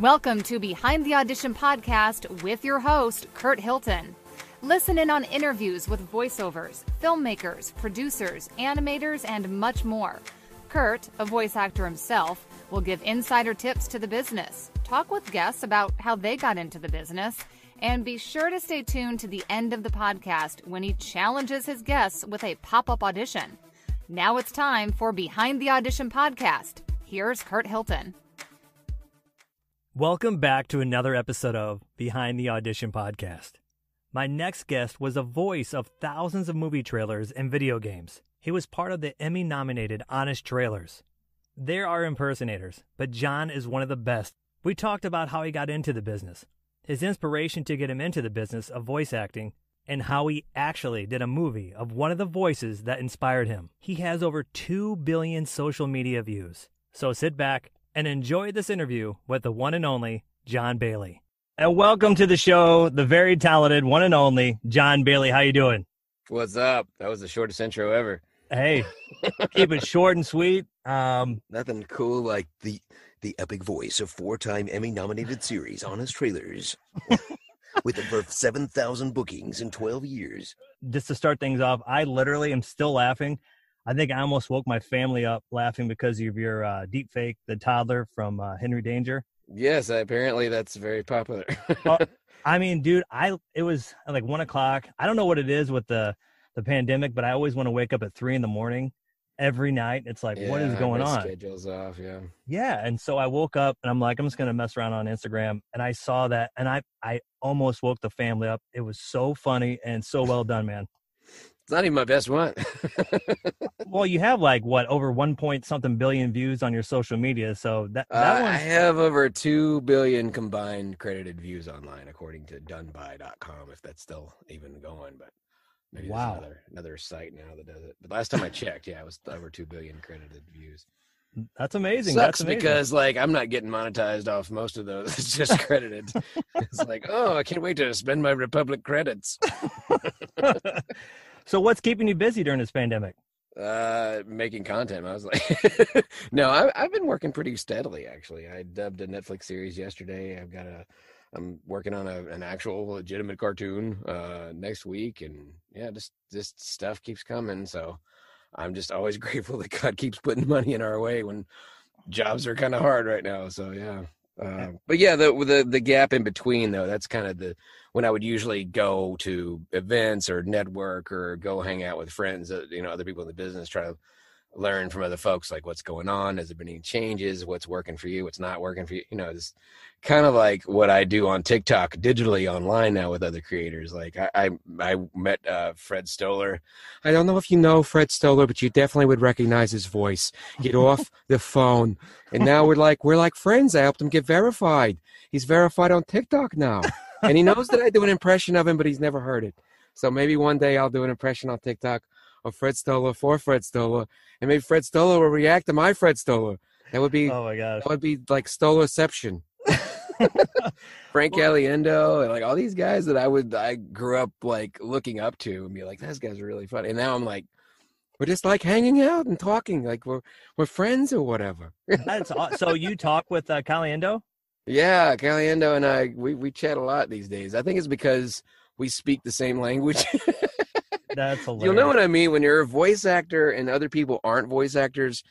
Welcome to Behind the Audition podcast with your host, Kurt Hilton. Listen in on interviews with voiceovers, filmmakers, producers, animators, and much more. Kurt, a voice actor himself, will give insider tips to the business, talk with guests about how they got into the business, and be sure to stay tuned to the end of the podcast when he challenges his guests with a pop up audition. Now it's time for Behind the Audition podcast. Here's Kurt Hilton. Welcome back to another episode of Behind the Audition podcast. My next guest was a voice of thousands of movie trailers and video games. He was part of the Emmy nominated Honest Trailers. There are impersonators, but John is one of the best. We talked about how he got into the business, his inspiration to get him into the business of voice acting, and how he actually did a movie of one of the voices that inspired him. He has over 2 billion social media views. So sit back and enjoy this interview with the one and only John Bailey. And welcome to the show, the very talented one and only John Bailey. How you doing? What's up? That was the shortest intro ever. Hey, keep it short and sweet. Um, Nothing cool like the the epic voice of four-time Emmy-nominated series Honest Trailers, with over seven thousand bookings in twelve years. just to start things off, I literally am still laughing. I think I almost woke my family up laughing because of your uh, deep fake, the toddler from uh, Henry Danger. Yes, apparently that's very popular. I mean, dude, I it was like one o'clock. I don't know what it is with the the pandemic, but I always want to wake up at three in the morning every night. It's like, what is going on? Schedule's off. Yeah. Yeah, and so I woke up and I'm like, I'm just gonna mess around on Instagram, and I saw that, and I I almost woke the family up. It was so funny and so well done, man. It's not even my best one. Well, you have like what over one point something billion views on your social media, so that that Uh, I have over 2 billion combined credited views online, according to doneby.com, if that's still even going. But maybe there's Wow. another, another site now that does it. But last time I checked, yeah, it was over 2 billion credited views. that's amazing. Sucks that's amazing. because like I'm not getting monetized off most of those. It's just credited. it's like, oh, I can't wait to spend my Republic credits. So what's keeping you busy during this pandemic? Uh, making content. I was like, no, I, I've been working pretty steadily actually. I dubbed a Netflix series yesterday. I've got a, I'm working on a, an actual legitimate cartoon uh next week, and yeah, just just stuff keeps coming. So I'm just always grateful that God keeps putting money in our way when jobs are kind of hard right now. So yeah. Uh, but yeah, the the the gap in between though, that's kind of the when I would usually go to events or network or go hang out with friends, uh, you know, other people in the business, try to learn from other folks like what's going on, has there been any changes, what's working for you, what's not working for you, you know, it's kind of like what I do on TikTok digitally online now with other creators. Like I I, I met uh, Fred Stoller. I don't know if you know Fred Stoller, but you definitely would recognize his voice. Get off the phone. And now we're like we're like friends. I helped him get verified. He's verified on TikTok now. And he knows that I do an impression of him, but he's never heard it. So maybe one day I'll do an impression on TikTok of Fred Stoller for Fred Stoller, and maybe Fred Stoller will react to my Fred Stoller. That would be Oh my gosh. that would be like Stollerception. Frank Caliendo and like all these guys that I would I grew up like looking up to and be like, those guys are really funny. And now I'm like, we're just like hanging out and talking, like we're we're friends or whatever. That's aw- so you talk with uh, Caliendo? Yeah, Caliendo and I we we chat a lot these days. I think it's because we speak the same language. That's hilarious. You'll know what I mean when you're a voice actor and other people aren't voice actors.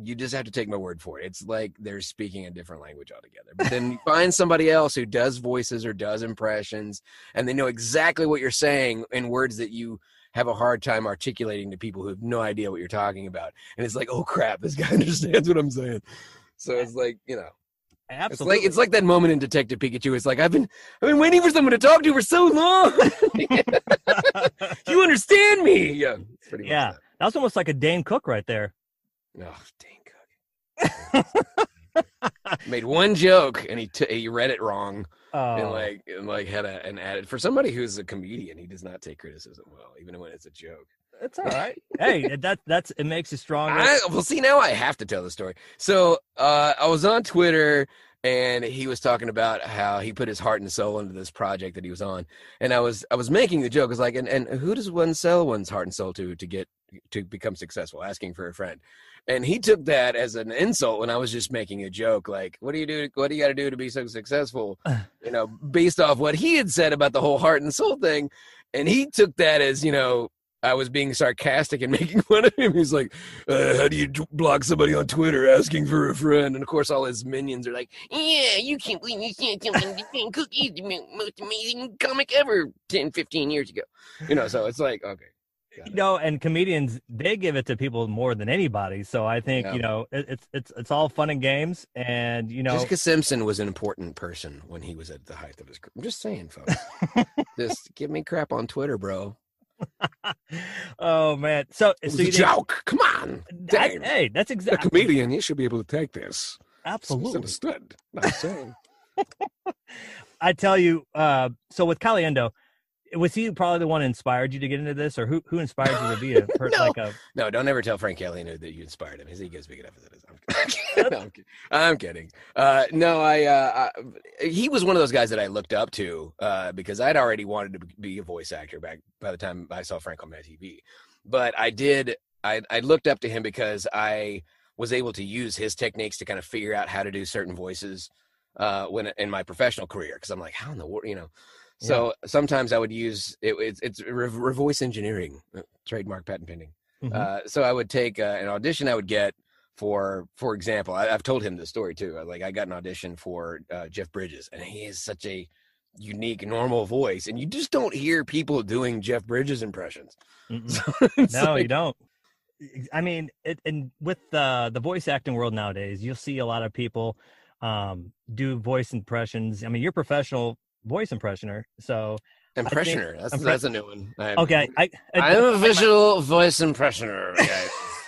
You just have to take my word for it. It's like they're speaking a different language altogether. But then you find somebody else who does voices or does impressions, and they know exactly what you're saying in words that you have a hard time articulating to people who have no idea what you're talking about. And it's like, oh crap, this guy understands what I'm saying. So it's like, you know, it's like it's like that moment in Detective Pikachu. It's like I've been I've been waiting for someone to talk to for so long. you understand me? Yeah, it's pretty much Yeah. That was almost like a Dane Cook right there. Oh, dang Cook. Made one joke and he t- he read it wrong Oh, and like and like had a, an added for somebody who's a comedian. He does not take criticism well, even when it's a joke. It's all right. hey, that that's it makes you stronger. I, well, see, now I have to tell the story. So uh, I was on Twitter and he was talking about how he put his heart and soul into this project that he was on, and I was I was making the joke. I was like, and, and who does one sell one's heart and soul to to get to become successful, asking for a friend. And he took that as an insult when I was just making a joke, like, "What do you do? What do you got to do to be so successful?" you know, based off what he had said about the whole heart and soul thing. And he took that as you know I was being sarcastic and making fun of him. He's like, uh, "How do you block somebody on Twitter asking for a friend?" And of course, all his minions are like, "Yeah, you can't believe you can't tell me the cookies, the most amazing comic ever 10, 15 years ago." You know, so it's like, okay, you know, and comedians they give it to people more than anybody. So I think Yeah. you know it, it's it's it's all fun and games, and you know, Jessica Simpson was an important person when he was at the height of his. career. I'm just saying, folks. just give me crap on Twitter, bro. oh man. So It was so a joke. Come on, hey, that's exactly. a comedian. You should be able to take this. Absolutely. understood. Not saying. I tell you, uh, so with Caliendo, was he probably the one who inspired you to get into this, or who who inspired you to be a per- No. like a? No, don't ever tell Frank Caliendo that you inspired him. His ego's big enough as it is. I'm kidding. no, I'm kidding. I'm kidding. Uh, no, I, uh, I he was one of those guys that I looked up to uh, because I'd already wanted to be a voice actor back by the time I saw Frank on my TV. But I did. I I looked up to him because I was able to use his techniques to kind of figure out how to do certain voices uh, when in my professional career. Because I'm like, how in the world, you know. So sometimes I would use it, it's it's re- re- voice engineering, uh, trademark patent pending. Mhm. Uh, so I would take uh, an audition I would get for, for example, I, I've told him the story too. uh, Like I got an audition for uh, Jeff Bridges, and he is such a unique, normal voice, and you just don't hear people doing Jeff Bridges impressions. So no, you don't. I mean, it, and with the the voice acting world nowadays, you'll see a lot of people um, do voice impressions. I mean, you're professional voice impressioner, so Impressioner. That's Impre- that's a new one. I, okay. I, I, I'm a visual voice impressioner.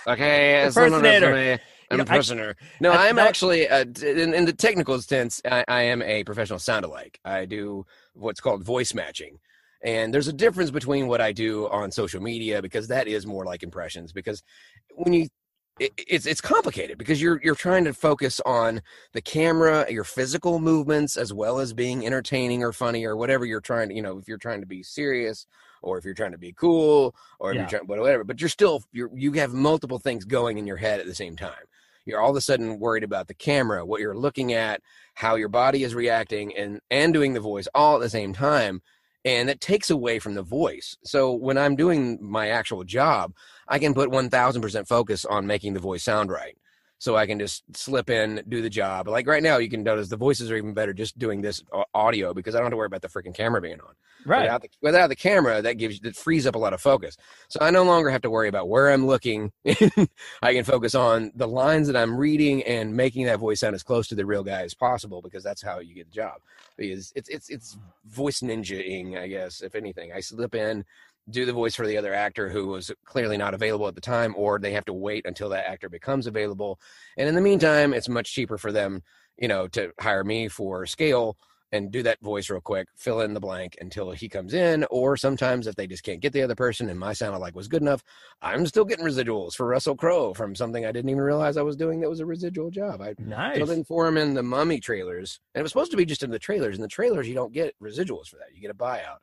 Okay, it's not known as Impersonator. an You know, I- no, I- I'm actually uh, in, in the technical sense. I, I am a professional sound alike. I do what's called voice matching, and there's a difference between what I do on social media because that is more like impressions. Because when you it, it's it's complicated because you're you're trying to focus on the camera, your physical movements, as well as being entertaining or funny or whatever you're trying to. You know, if you're trying to be serious or if you're trying to be cool or if Yeah. you're trying whatever, but you're still you're you have multiple things going in your head at the same time. You're all of a sudden worried about the camera, what you're looking at, how your body is reacting, and and doing the voice all at the same time. And that takes away from the voice. So when I'm doing my actual job, I can put 1000% focus on making the voice sound right. So I can just slip in, do the job. Like right now, you can notice the voices are even better just doing this audio because I don't have to worry about the freaking camera being on. right. Without the, without the camera, that gives that frees up a lot of focus. So I no longer have to worry about where I'm looking. I can focus on the lines that I'm reading and making that voice sound as close to the real guy as possible because that's how you get the job. Because it's it's it's voice ninja-ing, I guess, if anything. I slip in, do the voice for the other actor who was clearly not available at the time, or they have to wait until that actor becomes available. And in the meantime, it's much cheaper for them, you know, to hire me for scale and do that voice real quick, fill in the blank until he comes in. Or sometimes if they just can't get the other person and my sound like was good enough, I'm still getting residuals for Russell Crowe from something I didn't even realize I was doing that was a residual job. I Nice. filled in for him in the mummy trailers. And it was supposed to be just in the trailers. In the trailers, you don't get residuals for that. You get a buyout.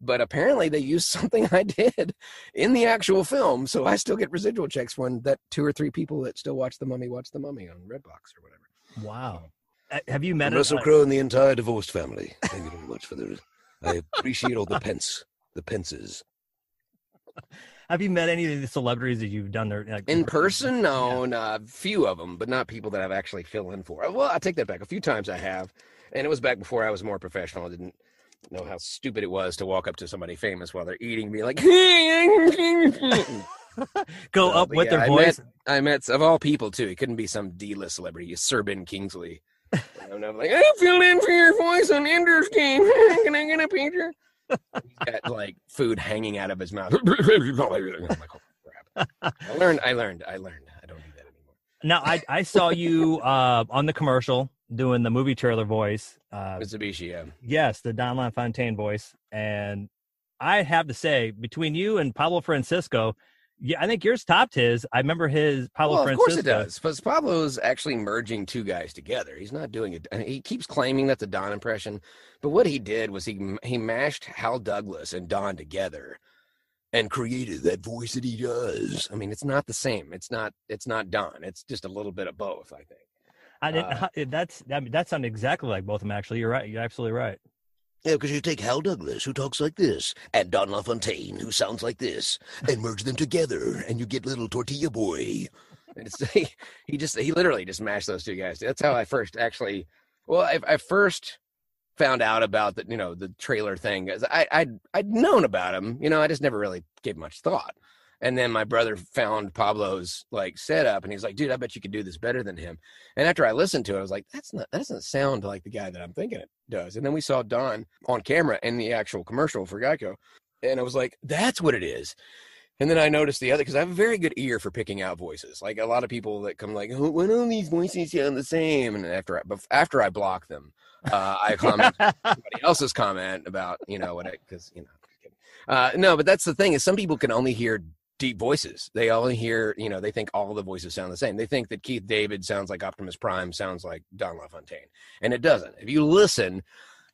But apparently they used something I did in the actual film. So I still get residual checks when that two or three people that still watch the mummy watch the mummy on Redbox or whatever. Wow. Uh, Have you met Russell Crowe and the entire divorced family. Thank you very much for the. I appreciate all the pence, the pences. Have you met any of the celebrities that you've done their like, In person, Yeah. no, no, a few of them, but not people that I've actually fill in for. Well, I take that back. A few times I have, and it was back before I was more professional. I didn't know how stupid it was to walk up to somebody famous while they're eating, be like, Go So, up with yeah, their I voice. I met of all people too. It couldn't be some D-list celebrity, Sir Ben Kingsley. And I'm like, I filled in for your voice on Ender's Game. Can I get a picture? He's got like food hanging out of his mouth. Like, oh. I learned. I learned. I learned. I don't do that anymore. Now I I saw you uh, on the commercial doing the movie trailer voice. Uh, Mitsubishi, yeah. yes, the Don LaFontaine voice, and I have to say, between you and Pablo Francisco, yeah, I think yours topped his. I remember his Pablo well, of Francisco. course it does. Because Pablo's actually merging two guys together. He's not doing it. He keeps claiming that's a Don impression, but what he did was he he mashed Hal Douglas and Don together and created that voice that he does. I mean, it's not the same. It's not. It's not Don. It's just a little bit of both. I think. I didn't. Uh, how- that's I mean, that sounded exactly like both of them. Actually, you're right. You're absolutely right. Yeah, because you take Hal Douglas, who talks like this, and Don LaFontaine, who sounds like this, and merge them together, and you get little Tortilla Boy. And it's, he, he just he literally just mashed those two guys. That's how I first actually. Well, I, I first found out about the you know the trailer thing. 'cause I I'd, I'd known about him. You know, I just never really gave much thought. And then my brother found Pablo's like setup, and he's like, "Dude, I bet you could do this better than him." And after I listened to it, I was like, "That's not that doesn't sound like the guy that I'm thinking it does." And then we saw Don on camera in the actual commercial for Geico, and I was like, "That's what it is." And then I noticed the other because I have a very good ear for picking out voices. Like a lot of people that come like, oh, "Why don't these voices sound the same?" And after I, after I block them, uh, I comment somebody else's comment about you know what I because you know uh, no, but that's the thing is some people can only hear deep voices. They only hear you know they think all the voices sound the same. They think that Keith David sounds like Optimus Prime sounds like Don LaFontaine, and it doesn't. If you listen,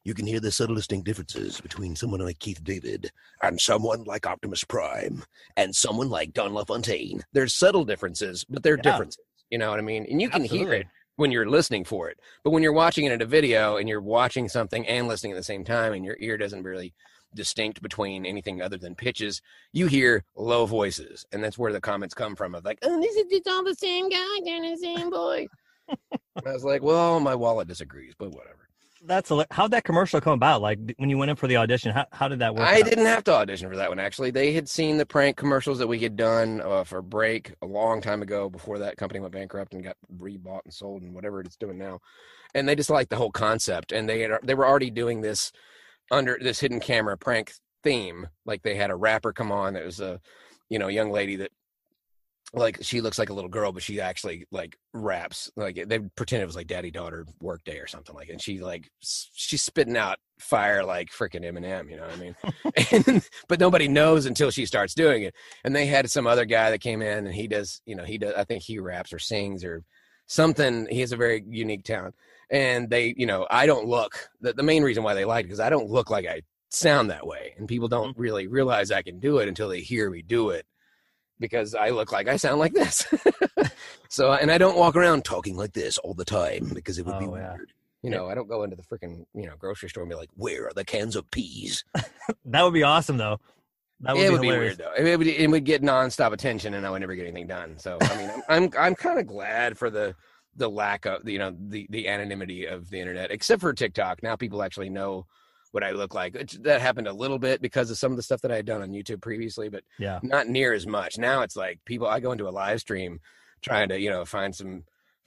You can hear the subtle distinct differences between someone like Keith David and someone like Optimus Prime and someone like Don LaFontaine. there's subtle differences, but they're Yeah. differences. You know what I mean? And you can hear it when you're listening for it. But when you're watching it in a video and you're watching something and listening at the same time and your ear doesn't really distinct between anything other than pitches, you hear low voices. And that's where the comments come from of like, oh, this is it's all the same guy, they're the same boy. I was like, well, my wallet disagrees, but whatever. That's a, how'd that commercial come about? Like when you went in for the audition, how, how did that work? I out? didn't have to audition for that one actually. They had seen the prank commercials that we had done uh, for Break a long time ago before that company went bankrupt and got rebought and sold and whatever it's doing now. And they just liked the whole concept and they had, they were already doing this under this hidden camera prank theme. Like they had a rapper come on that was a you know young lady that like she looks like a little girl but she actually like raps like they pretend it was like daddy daughter work day or something like and she like she's spitting out fire like freaking Eminem you know what I mean and, but nobody knows until she starts doing it and they had some other guy that came in and he does you know he does I think he raps or sings or something he has a very unique talent and they you know I don't look the, the main reason why they like it because I don't look like I sound that way and people don't mm-hmm. really realize I can do it until they hear me do it because I look like I sound like this. so, and I don't walk around talking like this all the time because it would be Oh, yeah. weird. You know, I don't go into the freaking, you know, grocery store and be like, Where are the cans of peas? That would be awesome, though. That would it be would be weird though. It would, it would get nonstop attention and I would never get anything done. So, I mean, I'm, I'm, I'm kind of glad for the, the lack of, you know, the, the anonymity of the internet, except for TikTok. Now people actually know what I look like. It's, that happened a little bit because of some of the stuff that I had done on YouTube previously, but Yeah. not near as much. Now it's like people I go into a live stream trying to, you know, find some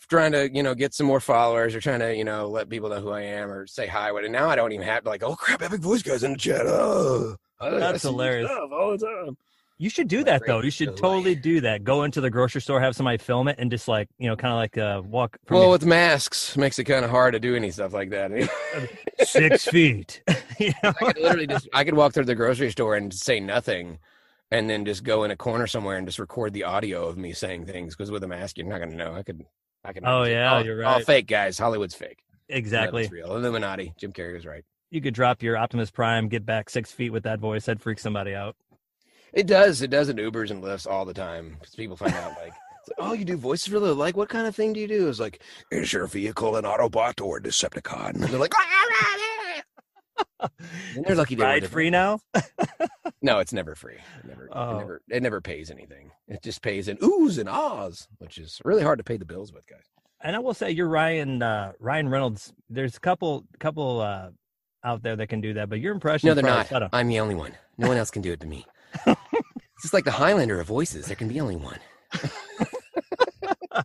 trying to, you know, get some more followers or trying to, you know, let people know who I am or say hi. And now I don't even have to like, oh crap, epic voice guys in the chat. Oh, oh I That's hilarious. all the time. You should do that though. You should totally do that. Go into the grocery store, have somebody film it, and just like you know, kind of like uh, walk Well, your with masks makes it kind of hard to do any stuff like that. six feet. you know? I could literally just I could walk through the grocery store and say nothing and then just go in a corner somewhere and just record the audio of me saying things because with a mask you're not gonna know. I could I can Oh, yeah, all, you're right. All fake guys. Hollywood's fake. Exactly. it's real. Illuminati. Jim Carrey was right. You could drop your Optimus Prime, get back six feet with that voice. That'd freak somebody out. It does. It does in Ubers and Lyfts all the time. people find out like, oh, you do voices for the like. What kind of thing do you do? It's like, Is your vehicle an Autobot or a Decepticon? and they're like, and they're lucky they Ride free now. No, it's never free. It never, Oh. it never, it never pays anything. It just pays in oohs and ahs, which is really hard to pay the bills with, guys. And I will say, you're Ryan uh, Ryan Reynolds. There's a couple couple uh, out there that can do that, but your impression. No, they're not. I'm the only one. No one else can do it to me. It's just like the Highlander of voices. There can be only one.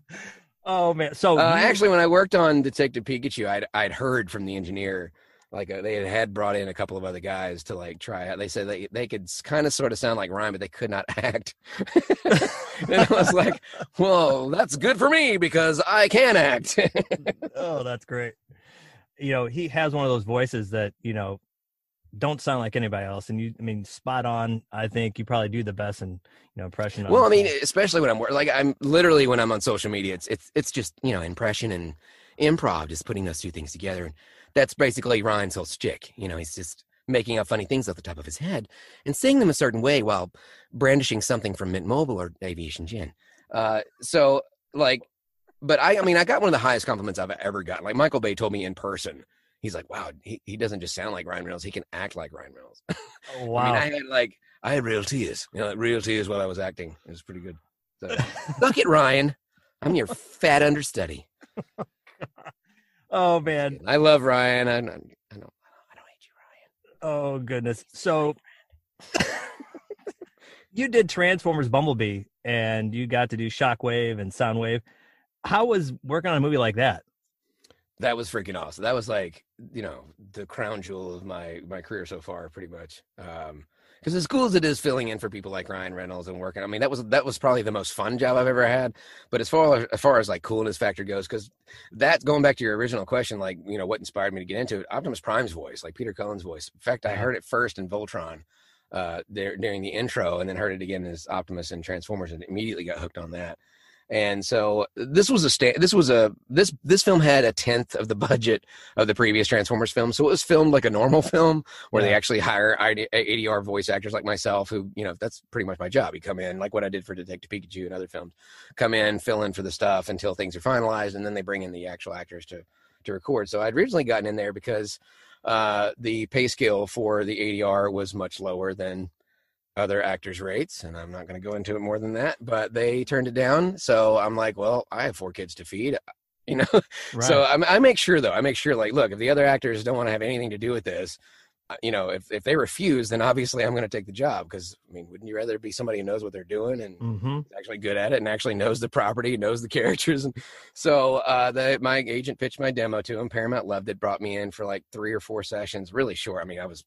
Oh man. So Uh, actually, when I worked on Detective Pikachu, I'd I'd heard from the engineer, like uh, they had, had brought in a couple of other guys to like try out. They said they they could kind of sort of sound like Ryan, but they could not act. and I was like, well, that's good for me because I can act. oh, that's great. You know, he has one of those voices that you know don't sound like anybody else, and you, I mean, spot on. I think you probably do the best in you know impression. well, I mean, especially when I'm like I'm literally when I'm on social media, it's it's it's just you know impression and improv, just putting those two things together, and that's basically Ryan's whole shtick. You know, he's just making up funny things off the top of his head and saying them a certain way while brandishing something from Mint Mobile or Aviation Gin. Uh, so like, but I, I mean, I got one of the highest compliments I've ever gotten. Like Michael Bay told me in person, he's like, wow, he, he doesn't just sound like Ryan Reynolds, he can act like Ryan Reynolds. Oh, wow. I mean, I had like, I had real tears, you know, like real tears while I was acting. It was pretty good. So, look at Ryan. I'm your fat understudy. oh man. I love Ryan. I, I I don't, I don't hate you, Ryan. Oh goodness. So you did Transformers Bumblebee and you got to do Shockwave and Soundwave. How was working on a movie like that? That was freaking awesome. That was like, you know, the crown jewel of my my career so far, pretty much. Um, because as cool as it is filling in for people like Ryan Reynolds and working, I mean, that was that was probably the most fun job I've ever had. But as far as far as like coolness factor goes, because that going back to your original question, like you know, what inspired me to get into it, Optimus Prime's voice, like Peter Cullen's voice. In fact, I heard it first in Voltron, uh, there during the intro, and then heard it again as Optimus and Transformers, and immediately got hooked on that. And so this was a sta- this was a this this film had a tenth of the budget of the previous Transformers film, so it was filmed like a normal film where they actually hire ID- ADR voice actors like myself, who you know that's pretty much my job. You come in like what I did for Detective Pikachu and other films, come in, fill in for the stuff until things are finalized, and then they bring in the actual actors to to record. So I'd originally gotten in there because uh, the pay scale for the ADR was much lower than other actors' rates, and I'm not going to go into it more than that. But they turned it down, so I'm like, well, I have four kids to feed, you know. Right. So I, I make sure though, I make sure like, look, if the other actors don't want to have anything to do with this, uh, you know, if if they refuse, then obviously I'm going to take the job because I mean, wouldn't you rather be somebody who knows what they're doing and hmm is actually good at it and actually knows the property, knows the characters. And so uh, the, my agent pitched my demo to him. Paramount loved it, brought me in for like three or four sessions, really short. I mean, I was,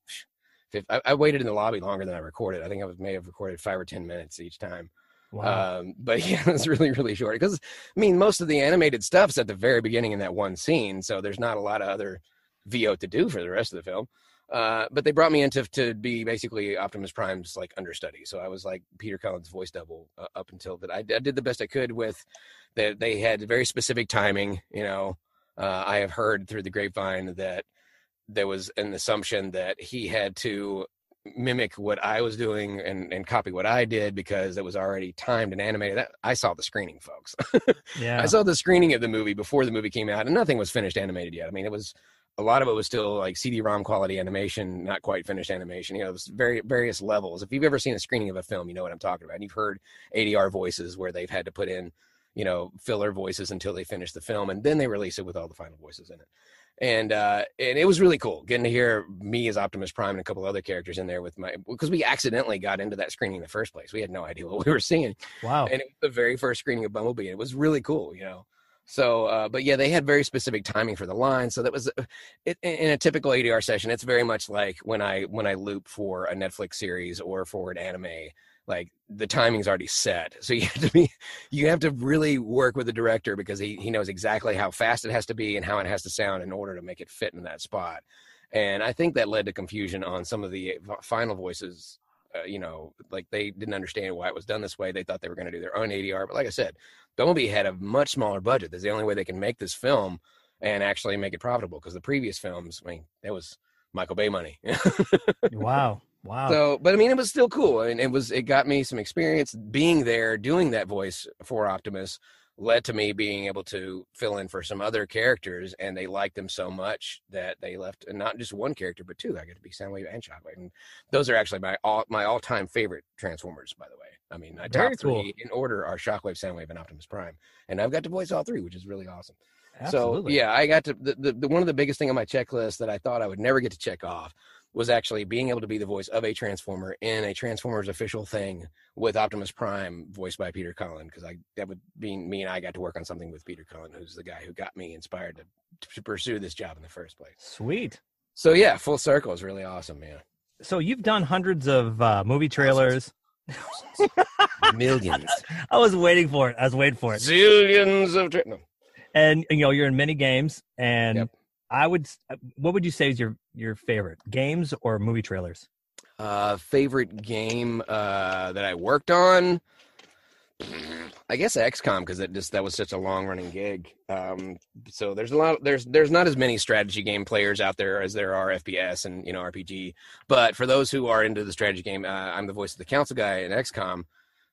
I, I waited in the lobby longer than I recorded. I think I was may have recorded five or 10 minutes each time. Wow. Um, but yeah, it was really, really short because I mean, most of the animated stuff's at the very beginning in that one scene. So there's not a lot of other VO to do for the rest of the film. Uh, but they brought me in to, to be basically Optimus Prime's like understudy. So I was like Peter Cullen's voice double uh, up until that. I, I did the best I could with that. They had very specific timing. You know, uh, I have heard through the grapevine that there was an assumption that he had to mimic what I was doing and, and copy what I did because it was already timed and animated. That, I saw the screening, folks. yeah. I saw the screening of the movie before the movie came out, and nothing was finished animated yet. I mean, it was a lot of it was still like CD-ROM quality animation, not quite finished animation. You know, it was very various levels. If you've ever seen a screening of a film, you know what I'm talking about. And you've heard ADR voices where they've had to put in, you know, filler voices until they finish the film, and then they release it with all the final voices in it. And uh, and it was really cool getting to hear me as Optimus Prime and a couple other characters in there with my because we accidentally got into that screening in the first place. We had no idea what we were seeing wow. and it was the very first screening of Bumblebee. And it was really cool, you know. So, uh, but yeah, they had very specific timing for the line. So that was uh, it, in a typical ADR session. It's very much like when I when I loop for a Netflix series or for an anime. Like the timing's already set, so you have to be you have to really work with the director because he he knows exactly how fast it has to be and how it has to sound in order to make it fit in that spot. And I think that led to confusion on some of the final voices uh, you know, like they didn't understand why it was done this way. They thought they were going to do their own ADR. But like I said, Bumblebee had a much smaller budget. That's the only way they can make this film and actually make it profitable because the previous films, I mean, it was Michael Bay money. wow. Wow. so, but I mean, it was still cool. And it was, it got me some experience being there, doing that voice for Optimus led to me being able to fill in for some other characters and they liked them so much that they left and not just one character but two i got to be soundwave and shockwave and those are actually my all my all-time favorite transformers by the way i mean my Very top three cool. in order are shockwave soundwave and optimus prime and i've got to voice all three which is really awesome Absolutely. so yeah i got to the, the, the one of the biggest thing on my checklist that i thought i would never get to check off was actually being able to be the voice of a transformer in a transformers official thing with Optimus Prime, voiced by Peter Cullen, because I that would mean me and I got to work on something with Peter Cullen, who's the guy who got me inspired to, to pursue this job in the first place. Sweet. So yeah, full circle is really awesome, man. So you've done hundreds of uh, movie trailers. Millions. I was waiting for it. I was waiting for it. Zillions of tra- no. And you know, you're in many games, and Yep. I would. uh, What would you say is your your favorite games or movie trailers? uh, favorite game uh, that I worked on. I guess XCOM because it just that was such a long running gig. Um, so there's a lot. There's there's not as many strategy game players out there as there are FPS and you know RPG. But for those who are into the strategy game, uh, I'm the voice of the council guy in XCOM,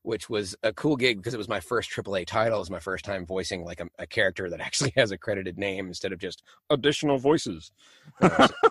which was a cool gig because it was my first AAA title. It was my first time voicing like a, a character that actually has a credited name instead of just additional voices. Uh, so-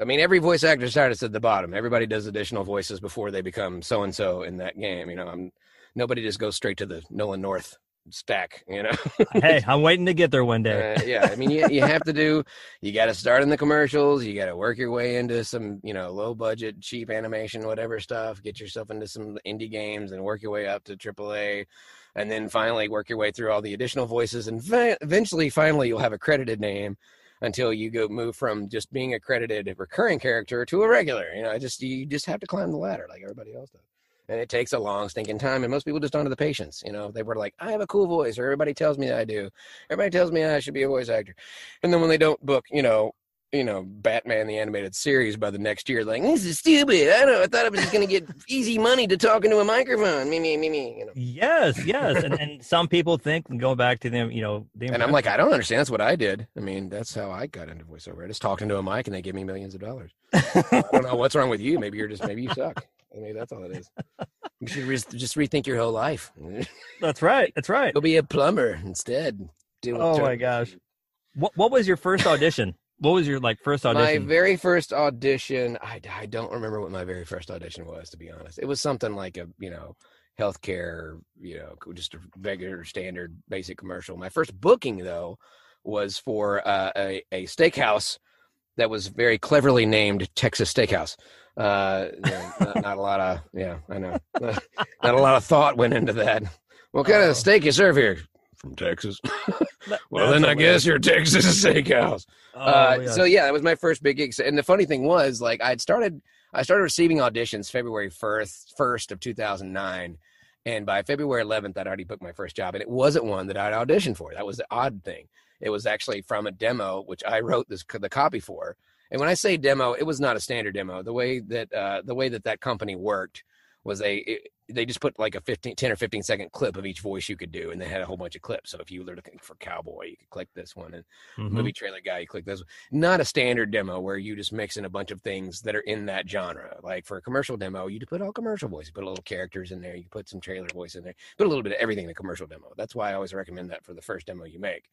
I mean, every voice actor starts at the bottom. Everybody does additional voices before they become so and so in that game. You know, I'm nobody just goes straight to the Nolan North stack. You know, hey, I'm waiting to get there one day. uh, yeah. I mean, you you have to do. You got to start in the commercials. You got to work your way into some you know low budget, cheap animation, whatever stuff. Get yourself into some indie games and work your way up to AAA. And then finally work your way through all the additional voices, and fi- eventually, finally, you'll have a credited name until you go move from just being a credited recurring character to a regular. You know, I just you just have to climb the ladder like everybody else does. And it takes a long stinking time, and most people just don't have the patience. You know, they were like, "I have a cool voice," or "Everybody tells me I do." Everybody tells me I should be a voice actor, and then when they don't book, you know, you know, Batman the animated series by the next year, like this is stupid. I don't. know. I thought I was just gonna get easy money to talk into a microphone. Me, me, me, me. You know. Yes, yes, and and some people think and go back to them, you know, the And I'm like, I don't understand. That's what I did. I mean, that's how I got into voiceover. I just talked into a mic and they give me millions of dollars. I don't know what's wrong with you. Maybe you're just maybe you suck. Maybe that's all it is. You should re- just rethink your whole life. that's right, that's right. Go be a plumber instead. Deal Oh ter- my gosh, what what was your first audition? What was your like first audition? My very first audition, I, I don't remember what my very first audition was, to be honest. It was something like a, you know, healthcare, you know, just a regular standard basic commercial. My first booking, though, was for uh, a, a steakhouse that was very cleverly named Texas Steakhouse. Uh, you not, not a lot of, yeah, I know. not a lot of thought went into that. What kind Oh. of steak you serve here? From Texas. Well, then I guess you're Texas Steakhouse Oh, uh, yes. so yeah, that was my first big gig. And the funny thing was, like, I'd started, I started receiving auditions February first, first of two thousand nine, and by February eleventh, I'd already booked my first job, and it wasn't one that I'd auditioned for. That was the odd thing. It was actually from a demo which I wrote this the copy for. And when I say demo, it was not a standard demo. The way that uh, the way that that company worked was they it, they just put like a 15 10 or 15 second clip of each voice you could do and they had a whole bunch of clips so if you were looking for cowboy you could click this one and Mhm. movie trailer guy, you click this. one. Not a standard demo where you just mix in a bunch of things that are in that genre. Like for a commercial demo, you put all commercial voice, you put a little characters in there, you put some trailer voice in there, put a little bit of everything in a commercial demo. That's why I always recommend that for the first demo you make.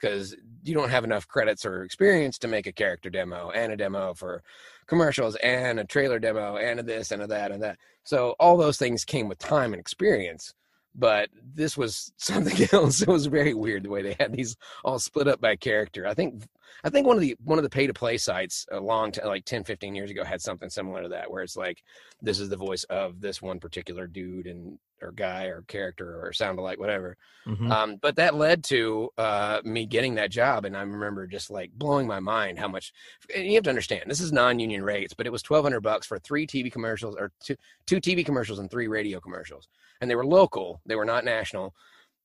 Because you don't have enough credits or experience to make a character demo and a demo for commercials and a trailer demo and a this and a that and that. So all those things came with time and experience but this was something else. It was very weird the way they had these all split up by character. I think I think one of the one of the pay to play sites a long time like 10 15 years ago had something similar to that where it's like this is the voice of this one particular dude and or guy or character or sound alike whatever. Mhm. Um, but that led to uh, me getting that job, and I remember just like blowing my mind how much. And you have to understand, this is non-union rates, but it was twelve hundred bucks for three TV commercials or two two TV commercials and three radio commercials, and they were local, they were not national,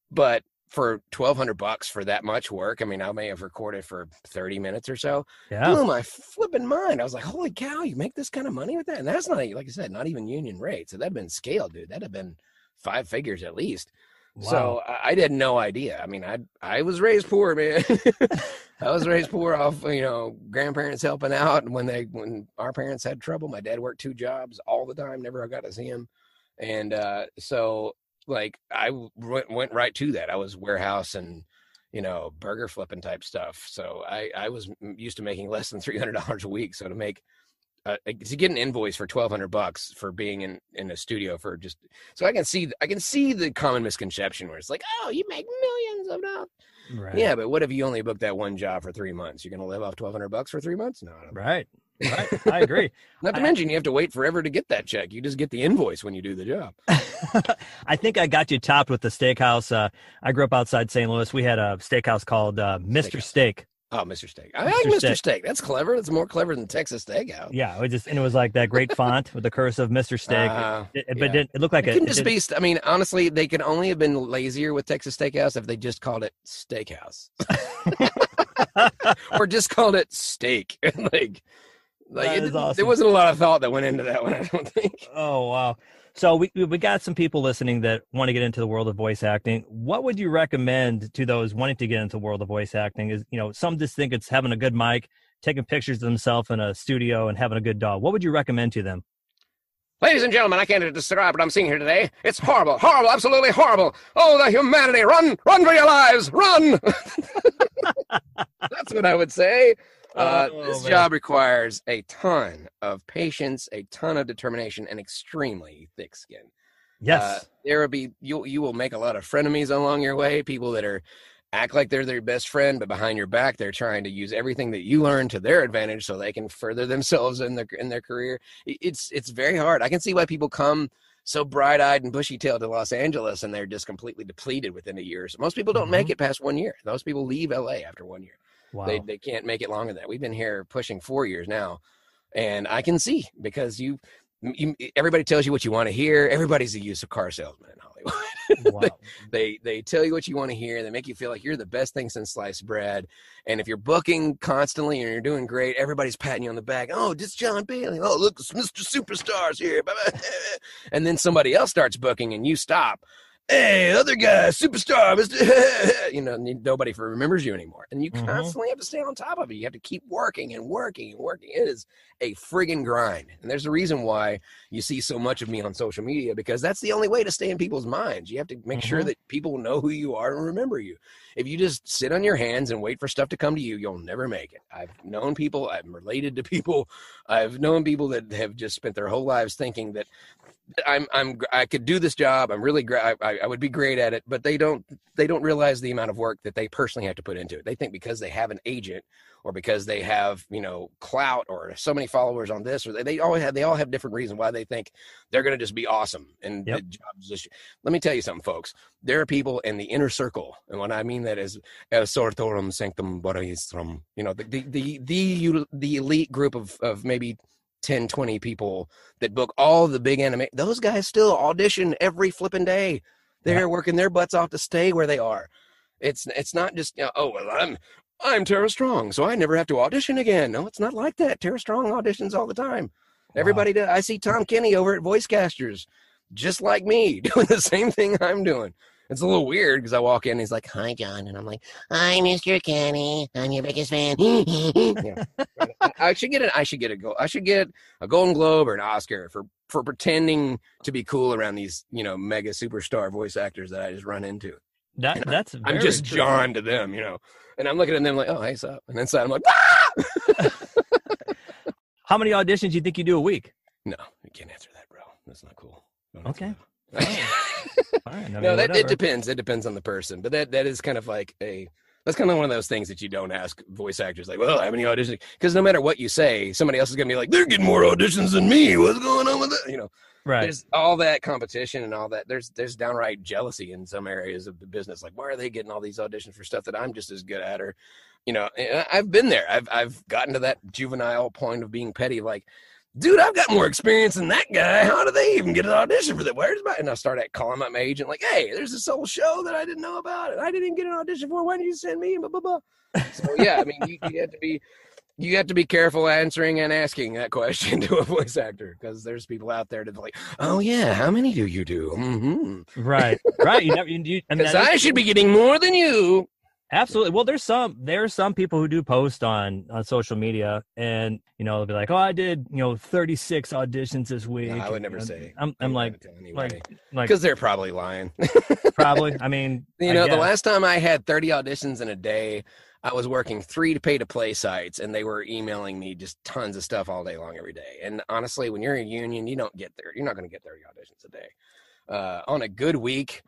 but for twelve hundred bucks for that much work, I mean, I may have recorded for thirty minutes or so. yeah. Blew my flipping mind. I was like, "Holy cow! You make this kind of money with that?" And that's not, like I said, not even union rates. So that'd been scaled, dude. That'd have been five figures at least. So I, I had no idea. I mean, I I was raised poor, man. I was raised poor off, you know, grandparents helping out. And when they when our parents had trouble, my dad worked two jobs all the time. Never got to see him. And uh, so, like, I w- went went right to that. I was warehouse and you know burger flipping type stuff. So I I was used to making less than three hundred dollars a week. So to make uh, to get an invoice for twelve hundred bucks for being in in a studio for just so I can see I can see the common misconception where it's like, oh, you make millions of dollars. right. Yeah, but what if you only booked that one job for three months? You're gonna live off twelve hundred bucks for three months? No, I don't- Right. Right. I agree. not to I- mention you have to wait forever to get that check. You just get the invoice when you do the job. I think I got you topped with the steakhouse. Uh, I grew up outside St. Louis. We had a steakhouse called uh, Mr. Steakhouse. Steak. Oh, Mr. Steak. I like Mr. Mr. Steak. Steak. That's clever. That's more clever than Texas Steakhouse. Yeah, it was just and it was like that great font with the curse of Mr. Steak. Uh, It- it- yeah. But it, it looked like it a. just be. I mean, honestly, they could only have been lazier with Texas Steakhouse if they just called it Steakhouse, or just called it Steak. like, like it awesome. there wasn't a lot of thought that went into that one. I don't think. Oh wow! So we we got some people listening that want to get into the world of voice acting. What would you recommend to those wanting to get into the world of voice acting? Is you know some just think it's having a good mic, taking pictures of themselves in a studio, and having a good dog. What would you recommend to them? Ladies and gentlemen, I can't describe what I'm seeing here today. It's horrible, horrible, absolutely horrible. Oh, the humanity! Run, run for your lives, run! That's what I would say. Uh, Oh, this man. job requires a ton of patience, a ton of determination, and extremely thick skin. Yes. Uh, there will be you. You will make a lot of frenemies along your way. People that are act like they're their best friend, but behind your back, they're trying to use everything that you learn to their advantage so they can further themselves in their in their career. It's it's very hard. I can see why people come so bright eyed and bushy tailed to Los Angeles and they're just completely depleted within a year. So most people don't make it past one year. Most people leave LA after one year wow. they they can't make it longer than that. We've been here pushing four years now, and I can see because you, you everybody tells you what you want to hear. Everybody's a used car salesman in Hollywood. wow. they they tell you what you want to hear. They make you feel like you're the best thing since sliced bread. And if you're booking constantly and you're doing great, everybody's patting you on the back. Oh, this John Bailey. Oh, look, it's Mr. Superstars here. And then somebody else starts booking and you stop. Hey, other guy, superstar, Mr. you know, nobody remembers you anymore. And you Mhm. constantly have to stay on top of it. You have to keep working and working and working. It is a friggin' grind. And there's a reason why you see so much of me on social media because that's the only way to stay in people's minds. You have to make sure Mhm. that people know who you are and remember you. If you just sit on your hands and wait for stuff to come to you, you'll never make it. I've known people, I'm related to people, I've known people that have just spent their whole lives thinking that I'm I'm I could do this job. I'm really great. I, I would be great at it, but they don't they don't realize the amount of work that they personally have to put into it. They think because they have an agent or because they have you know clout or so many followers on this or they, they all have they all have different reasons why they think they're going to just be awesome and Yep. the job just let me tell you something folks there are people in the inner circle and what i mean that is "El sortorum sanctum borisrum you know the the the the, the elite group of of maybe 10 20 people that book all the big anime those guys still audition every flipping day. They're working their butts off to stay where they are. It's it's not just you know, oh well i'm i'm tara strong so i never have to audition again. No it's not like that. Tara strong auditions all the time. Everybody does i see tom kenny over at voicecasters just like me doing the same thing i'm doing it's a little weird because i walk in and he's like hi john and i'm like hi mr kenny i'm your biggest fan yeah. I, should get an i should get a go i should get a golden globe or an oscar for for pretending to be cool around these you know mega superstar voice actors that i just run into That and that's i'm very just true. john to them you know and i'm looking at them like oh hey sup and inside i'm like ah! How many auditions do you think you do a week? no you can't answer that bro that's not cool Don't Okay. I mean, no, that it depends. It depends on the person, but that that is kind of like a that's kind of one of those things that you don't ask voice actors like, well, how many auditions? Because no matter what you say, somebody else is gonna be like, they're getting more auditions than me. What's going on with that? You know, right. there's all that competition and all that. There's there's downright jealousy in some areas of the business. Like, why are they getting all these auditions for stuff that I'm just as good at? Or, you know, I- I've been there. I've I've gotten to that juvenile point of being petty. Like, dude, I've got more experience than that guy. How do they even get an audition for that? Where's my? And I start at calling up my agent, like, hey, there's this whole show that I didn't know about, and I didn't get an audition for. Why did you send me? Blah blah blah. So yeah, I mean, you, you have to be. You have to be careful answering and asking that question to a voice actor because there's people out there that like, oh yeah, how many do you do? Mm-hmm. right. Right. You never. You, you, I Because I is- should be getting more than you. Absolutely. Well, there's some there are some people who do post on on social media, and you know they'll be like, "Oh, I did you know 36 auditions this week." No, I would never know, say. I'm I'm like like because they're probably lying. probably. I mean, You know, the last time I had 30 auditions in a day, I was working three to pay to play sites and they were emailing me just tons of stuff all day long every day. And honestly, when you're a union, you don't get there. You're not going to get 30 auditions a day. Uh, on a good week,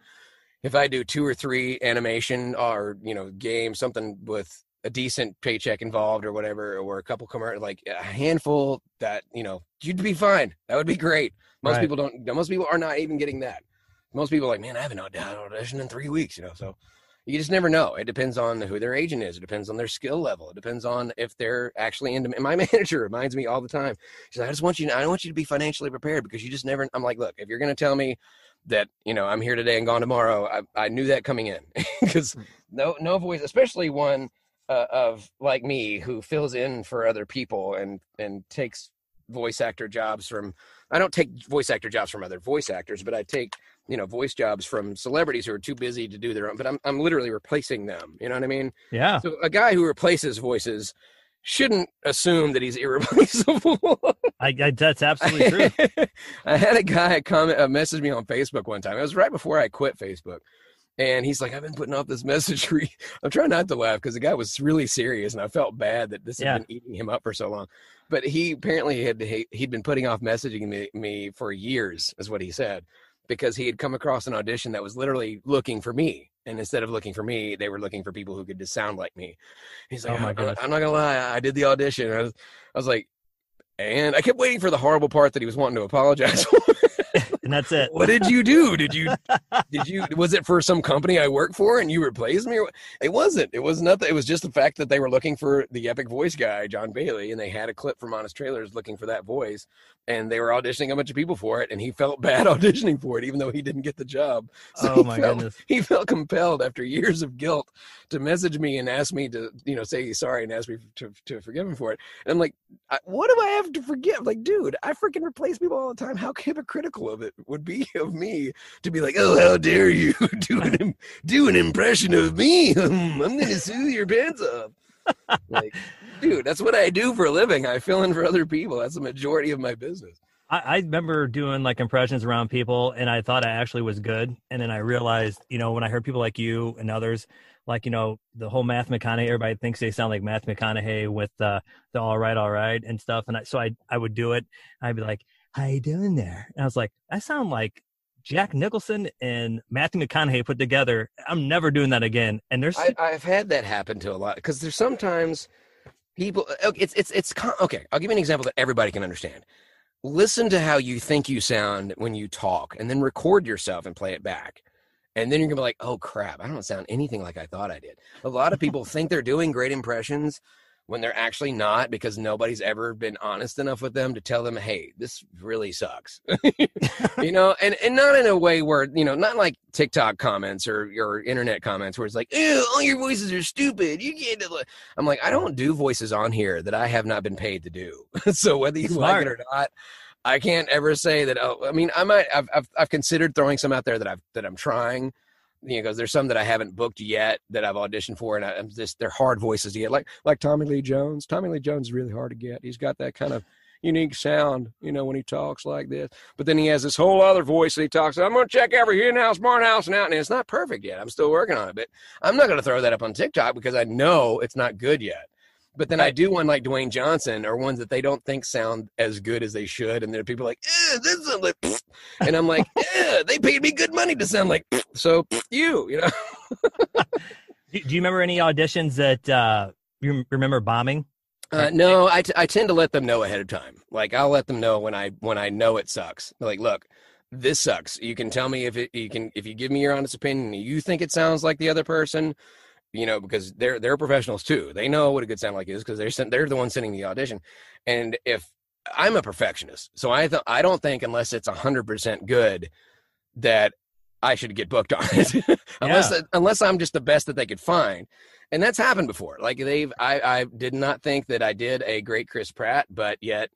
if I do two or three animation or, you know, game, something with a decent paycheck involved or whatever, or a couple commercial, like a handful that, you know, you'd be fine. That would be great. Most Right. people don't, most people are not even getting that. Most people are like, man, I haven't had an audition in three weeks, you know, so you just never know. It depends on who their agent is. It depends on their skill level. It depends on if they're actually into. My manager reminds me all the time. She's like, I just want you. I want you to be financially prepared because you just never. I'm like, look, if you're going to tell me that you know I'm here today and gone tomorrow, I, I knew that coming in because no no voice, especially one uh, of like me who fills in for other people and and takes voice actor jobs from I don't take voice actor jobs from other voice actors, but I take you know voice jobs from celebrities who are too busy to do their own. But I'm I'm literally replacing them. You know what I mean? Yeah. So a guy who replaces voices shouldn't assume that he's irreplaceable. I, I that's absolutely true. I had a guy comment uh, message me on Facebook one time. It was right before I quit Facebook. And he's like, I've been putting off this message for you. I'm trying not to laugh because the guy was really serious, and I felt bad that this had been eating him up for so long. But he apparently had he, he'd been putting off messaging me, me for years, is what he said, because he had come across an audition that was literally looking for me, and instead of looking for me, they were looking for people who could just sound like me. He's like, Oh my "I- gosh. I'm not gonna lie, I did the audition. I was, I was like, and I kept waiting for the horrible part that he was wanting to apologize for. And that's it. what did you do? Did you did you was it for some company I work for and you replaced me? It wasn't. It was nothing. It was just the fact that they were looking for the epic voice guy, Jon Bailey, and they had a clip from Honest Trailers looking for that voice, and they were auditioning a bunch of people for it, and he felt bad auditioning for it, even though he didn't get the job. So Oh he my felt, goodness. He felt compelled after years of guilt to message me and ask me to, you know, say sorry and ask me to to forgive him for it. And I'm like, I, what do I have to forgive? Like, dude, I freaking replace people all the time. How hypocritical of it would be of me to be like, oh, how dare you do an do an impression of me? I'm gonna sue your pants up. like, dude, that's what I do for a living. I fill in for other people. That's the majority of my business. I, I remember doing like impressions around people, and I thought I actually was good. And then I realized, you know, when I heard people like you and others, like you know, the whole Matt McConaughey, everybody thinks they sound like Matt McConaughey with uh, the "all right, all right" and stuff. And I, so I, I would do it. I'd be like, "How you doing there?" And I was like, "I sound like." Jack Nicholson and Matthew McConaughey put together. I'm never doing that again. And there's I, I've had that happen to a lot because there's sometimes people. Uh, it's it's it's con- okay. I'll give you an example that everybody can understand. Listen to how you think you sound when you talk, and then record yourself and play it back. And then you're gonna be like, "Oh crap! I don't sound anything like I thought I did." A lot of people think they're doing great impressions when they're actually not because nobody's ever been honest enough with them to tell them, "Hey, this really sucks." you know, and and not in a way where you know, not like TikTok comments or your internet comments where it's like, "Ew, all your voices are stupid." You can't. Do. I'm like, I don't do voices on here that I have not been paid to do. so whether you like it or not, I can't ever say that. Oh, I mean, I might. I've I've, I've considered throwing some out there that I've that I'm trying. You know, because there's some that I haven't booked yet that I've auditioned for, and I, I'm just they're hard voices to get. Like like Tommy Lee Jones. Tommy Lee Jones is really hard to get. He's got that kind of unique sound, you know, when he talks like this. But then he has this whole other voice that he talks. I'm going to check every hen house, barn house, and out. And it's not perfect yet. I'm still working on it. But I'm not going to throw that up on TikTok because I know it's not good yet. But then I do one like Dwayne Johnson or ones that they don't think sound as good as they should. And there are people like, eh, this sounds like, pfft." and I'm like, they paid me good money to sound like, pfft. so pfft, you, you know. Do, do you remember any auditions that uh, you remember bombing? Uh, no, I, t- I tend to let them know ahead of time. Like I'll let them know when I when I know it sucks. Like, look, this sucks. You can tell me if it you can if you give me your honest opinion. You think it sounds like the other person, you know, because they're they're professionals too. They know what a good sound like is because they're sent, they're the ones sending the audition. And if I'm a perfectionist, so I th- I don't think unless it's hundred percent good that I should get booked on it, unless unless I'm just the best that they could find. And that's happened before. Like they've, I, I did not think that I did a great Chris Pratt, but yet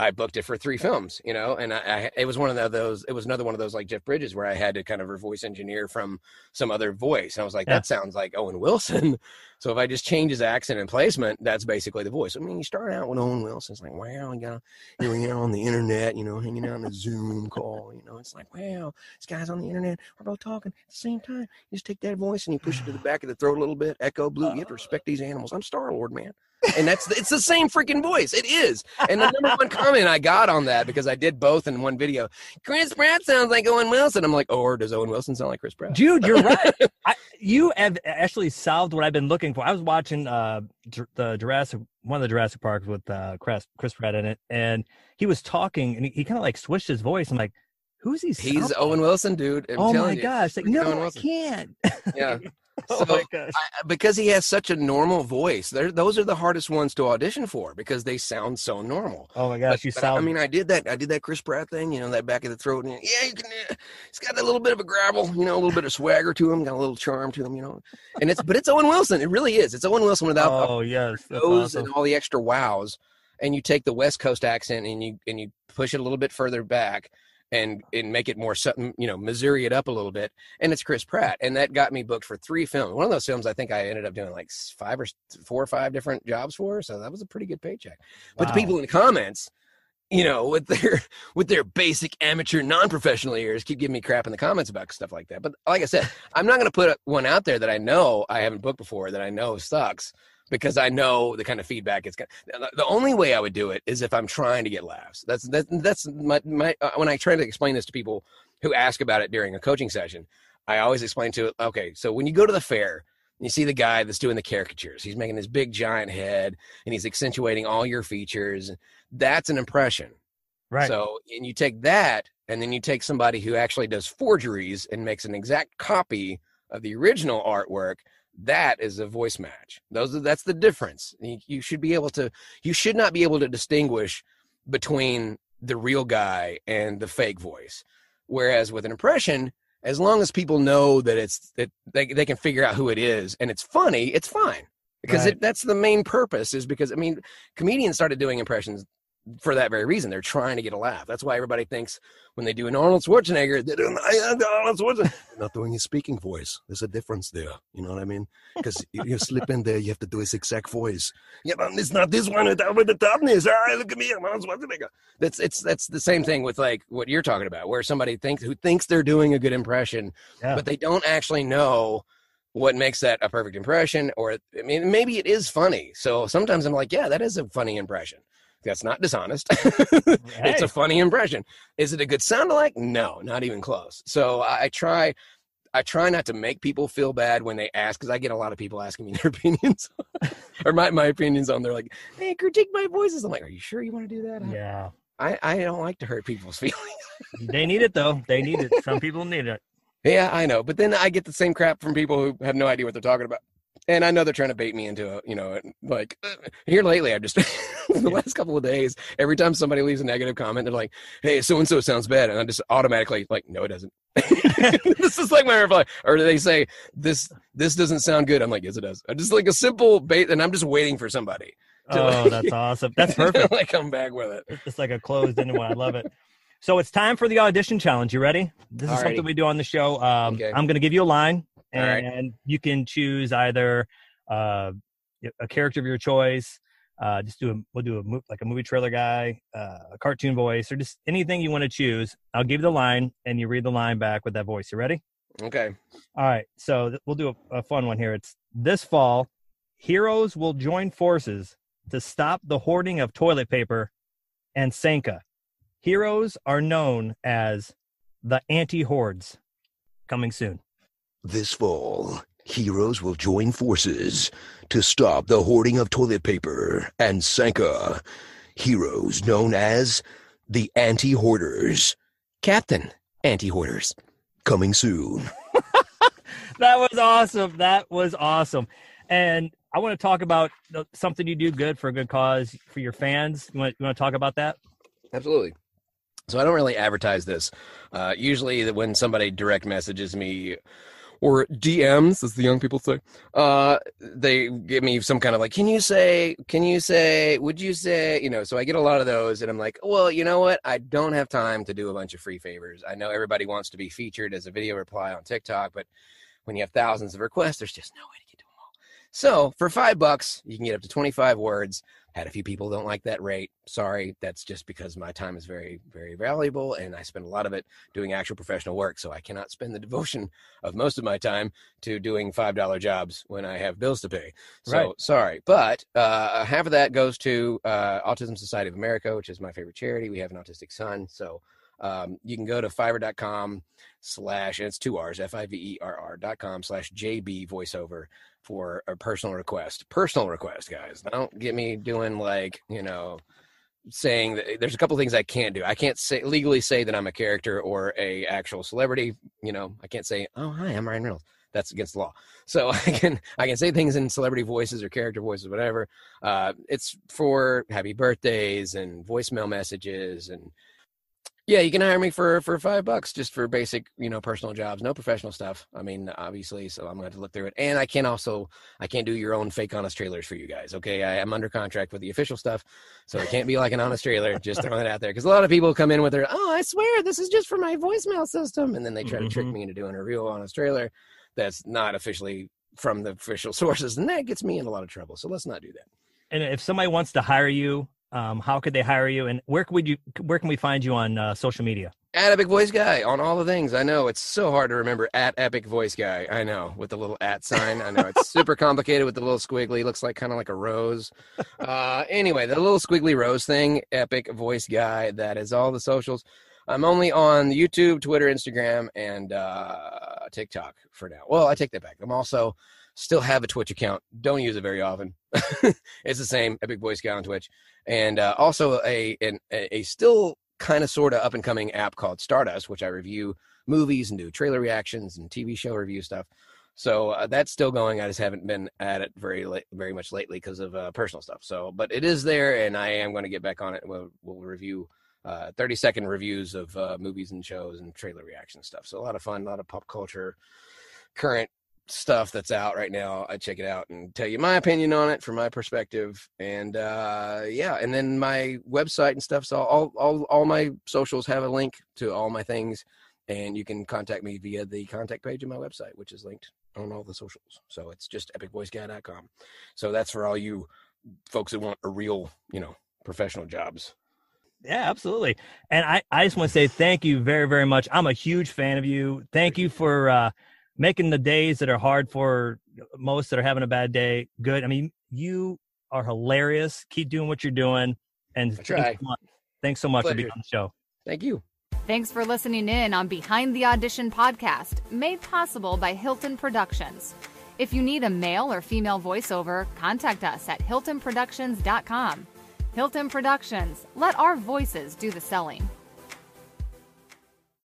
I booked it for three films, you know, and I, I it was one of those, it was another one of those like Jeff Bridges where I had to kind of revoice engineer from some other voice. And I was like, Yeah. that sounds like Owen Wilson. So if I just change his accent and placement, that's basically the voice. I mean, you start out with Owen Wilson. It's like, wow, you got, you know, you're on the internet, you know, hanging out on a Zoom call, you know, it's like, wow, this guy's on the internet. We're both talking at the same time. You just take that voice and you push it to the back of the throat a little bit. Echo blue. You have to uh. respect these animals. I'm Star Lord, man. And that's it's the same freaking voice. It is. And the number one comment I got on that because I did both in one video. Chris Pratt sounds like Owen Wilson. I'm like, or does Owen Wilson sound like Chris Pratt? Dude, you're right. I, you have actually solved what I've been looking for. I was watching uh the Jurassic one of the Jurassic Parks with uh Chris Chris Pratt in it, and he was talking and he, he kind of like switched his voice. I'm like, who's he? He's Owen? Wilson, dude. I'm oh my you. gosh! Like, no, I can't. Yeah. oh my gosh! I, because he has such a normal voice. Those are the hardest ones to audition for because they sound so normal. Oh my gosh! But- you but, sound. I mean, I did that. I did that Chris Pratt thing. You know, that back of the throat. And, yeah, you can. Uh, he's got that little bit of a gravel. You know, a little bit of swagger to him. Got a little charm to him. You know, and it's but it's Owen Wilson. It really is. It's Owen Wilson without oh yes, those awesome. and all the extra wows. and you take the West Coast accent and you and you push it a little bit further back and and make it more something you know Missouri it up a little bit and it's Chris Pratt and that got me booked for three films. One of those films I think I ended up doing like five or four or five different jobs for so that was a pretty good paycheck. But the people in the comments you know with their with their basic amateur non-professional ears keep giving me crap in the comments about stuff like that. But like I said I'm not going to put one out there that I know I haven't booked before that I know sucks because I know the kind of feedback it's got. The- only way I would do it is if I'm trying to get laughs. That's that, that's my my uh, when I try to explain this to people who ask about it during a coaching session, I always explain to it. Okay, so when you go to the fair. and You see the guy that's doing the caricatures. He's making this big giant head and he's accentuating all your features. That's an impression. Right. So, and you take that, and then you take somebody who actually does forgeries and makes an exact copy of the original artwork. That is a voice match. Those are, that's the difference. You, you should be able to. You should not be able to distinguish between the real guy and the fake voice. Whereas with an impression, as long as people know that it's that they they can figure out who it is and it's funny, it's fine because Right. it, that's the main purpose. Is because I mean, comedians started doing impressions for that very reason. They're trying to get a laugh. That's why everybody thinks when they do an Arnold Schwarzenegger, they're doing Arnold Schwarzenegger. Not doing his speaking voice. There's a difference there. You know what I mean? Because you, you slip in there, you have to do his exact voice. Yeah, but it's not this one without with the toughness. Ah, look at me, I'm Arnold Schwarzenegger. That's it's that's the same thing with like what you're talking about, where somebody thinks who thinks they're doing a good impression, Yeah. but they don't actually know what makes that a perfect impression. Or I mean, maybe it is funny. So sometimes I'm like, yeah, that is a funny impression. That's not dishonest. it's a funny impression. Is it a good sound alike? No, not even close. So I, I try. I try not to make people feel bad when they ask, because I get a lot of people asking me their opinions or my, my opinions on. They're like, "Hey, critique my voices." I'm like, "Are you sure you want to do that?" Yeah. I, I don't like to hurt people's feelings. They need it though. They need it. Some people need it. yeah, I know. But then I get the same crap from people who have no idea what they're talking about. And I know they're trying to bait me into a, you know, like uh, here lately, I've just, the last couple of days, every time somebody leaves a negative comment, they're like, hey, so and so sounds bad. And I just automatically, like, no, it doesn't. this is like my reply. Or they say, this this doesn't sound good. I'm like, yes, it does. I just like a simple bait, and I'm just waiting for somebody to, Oh, like- that's awesome. That's perfect. like come back with it. It's like a closed ended one. I love it. So it's time for the audition challenge. You ready? This is Alrighty. something we do on the show. Um, Okay. I'm going to give you a line, All right. and you can choose either uh, a character of your choice. Uh, just do a we'll do a mo- like a movie trailer guy, uh, a cartoon voice, or just anything you want to choose. I'll give you the line, and you read the line back with that voice. You ready? Okay. All right. So th- we'll do a, a fun one here. It's this fall, heroes will join forces to stop the hoarding of toilet paper and Sanka. Heroes are known as the anti hordes. Coming soon. This fall, heroes will join forces to stop the hoarding of toilet paper and Sanka. Heroes known as the Anti Hoarders. Captain, anti hoarders. Coming soon. That was awesome. That was awesome. And I want to talk about something you do good for a good cause for your fans. You want, you want to talk about that? Absolutely. So I don't really advertise this. Uh, usually, when somebody direct messages me or DMs, as the young people say, uh, they give me some kind of like, can you say, can you say, would you say, you know? So I get a lot of those, and I'm like, well, you know what? I don't have time to do a bunch of free favors. I know everybody wants to be featured as a video reply on TikTok, but when you have thousands of requests, there's just no way to get to them all. So for five bucks, you can get up to 25 words had a few people don't like that rate sorry that's just because my time is very very valuable and i spend a lot of it doing actual professional work so i cannot spend the devotion of most of my time to doing five dollar jobs when i have bills to pay so Right. sorry but uh, half of that goes to uh, autism society of america which is my favorite charity we have an autistic son so um, you can go to fiverr.com slash and it's two r's f-i-v-e-r-r dot com slash jb voiceover for a personal request. Personal request, guys. Don't get me doing like, you know, saying that there's a couple things I can't do. I can't say legally say that I'm a character or a actual celebrity. You know, I can't say, "Oh, hi, I'm Ryan Reynolds." That's against the law. So I can I can say things in celebrity voices or character voices, whatever. Uh, it's for happy birthdays and voicemail messages and Yeah, you can hire me for for five bucks just for basic, you know, personal jobs, no professional stuff. I mean, obviously, so I'm gonna have to look through it. And I can also I can't do your own fake honest trailers for you guys. Okay, I am under contract with the official stuff, so it can't be like an honest trailer. Just throwing it out there because a lot of people come in with their, oh, I swear this is just for my voicemail system, and then they try to trick Mhm. me into doing a real honest trailer that's not officially from the official sources, and that gets me in a lot of trouble. So let's not do that. And if somebody wants to hire you, um, how could they hire you? And where could you where can we find you on uh, social media? At Epic Voice Guy on all the things. I know it's so hard to remember at Epic Voice Guy. I know with the little at sign. I know it's super complicated with the little squiggly. Looks like kind of like a rose. Uh, anyway, the little squiggly rose thing. Epic Voice Guy. That is all the socials. I'm only on YouTube, Twitter, Instagram, and uh, TikTok for now. Well, I take that back. I'm also still have a Twitch account. Don't use it very often. it's the same Epic Voice Guy on Twitch, and uh, also a an, a still kind of sort of up and coming app called Stardust, which I review movies and do trailer reactions and TV show review stuff. So uh, that's still going. I just haven't been at it very very much lately because of uh, personal stuff. So, but it is there, and I am going to get back on it. We'll, we'll review uh, 30 second reviews of uh, movies and shows and trailer reaction stuff. So a lot of fun, a lot of pop culture, current stuff that's out right now. I check it out and tell you my opinion on it from my perspective. And uh, yeah, and then my website and stuff. So all, all all my socials have a link to all my things, and you can contact me via the contact page of my website, which is linked on all the socials. So it's just epicvoiceguy.com. So that's for all you folks that want a real, you know, professional jobs. Yeah, absolutely. And I, I just want to say thank you very, very much. I'm a huge fan of you. Thank you for uh, making the days that are hard for most that are having a bad day good. I mean, you are hilarious. Keep doing what you're doing. And thanks try. so much, thanks so much for being on the show. Thank you. Thanks for listening in on Behind the Audition podcast, made possible by Hilton Productions. If you need a male or female voiceover, contact us at hiltonproductions.com. Hilton Productions, let our voices do the selling.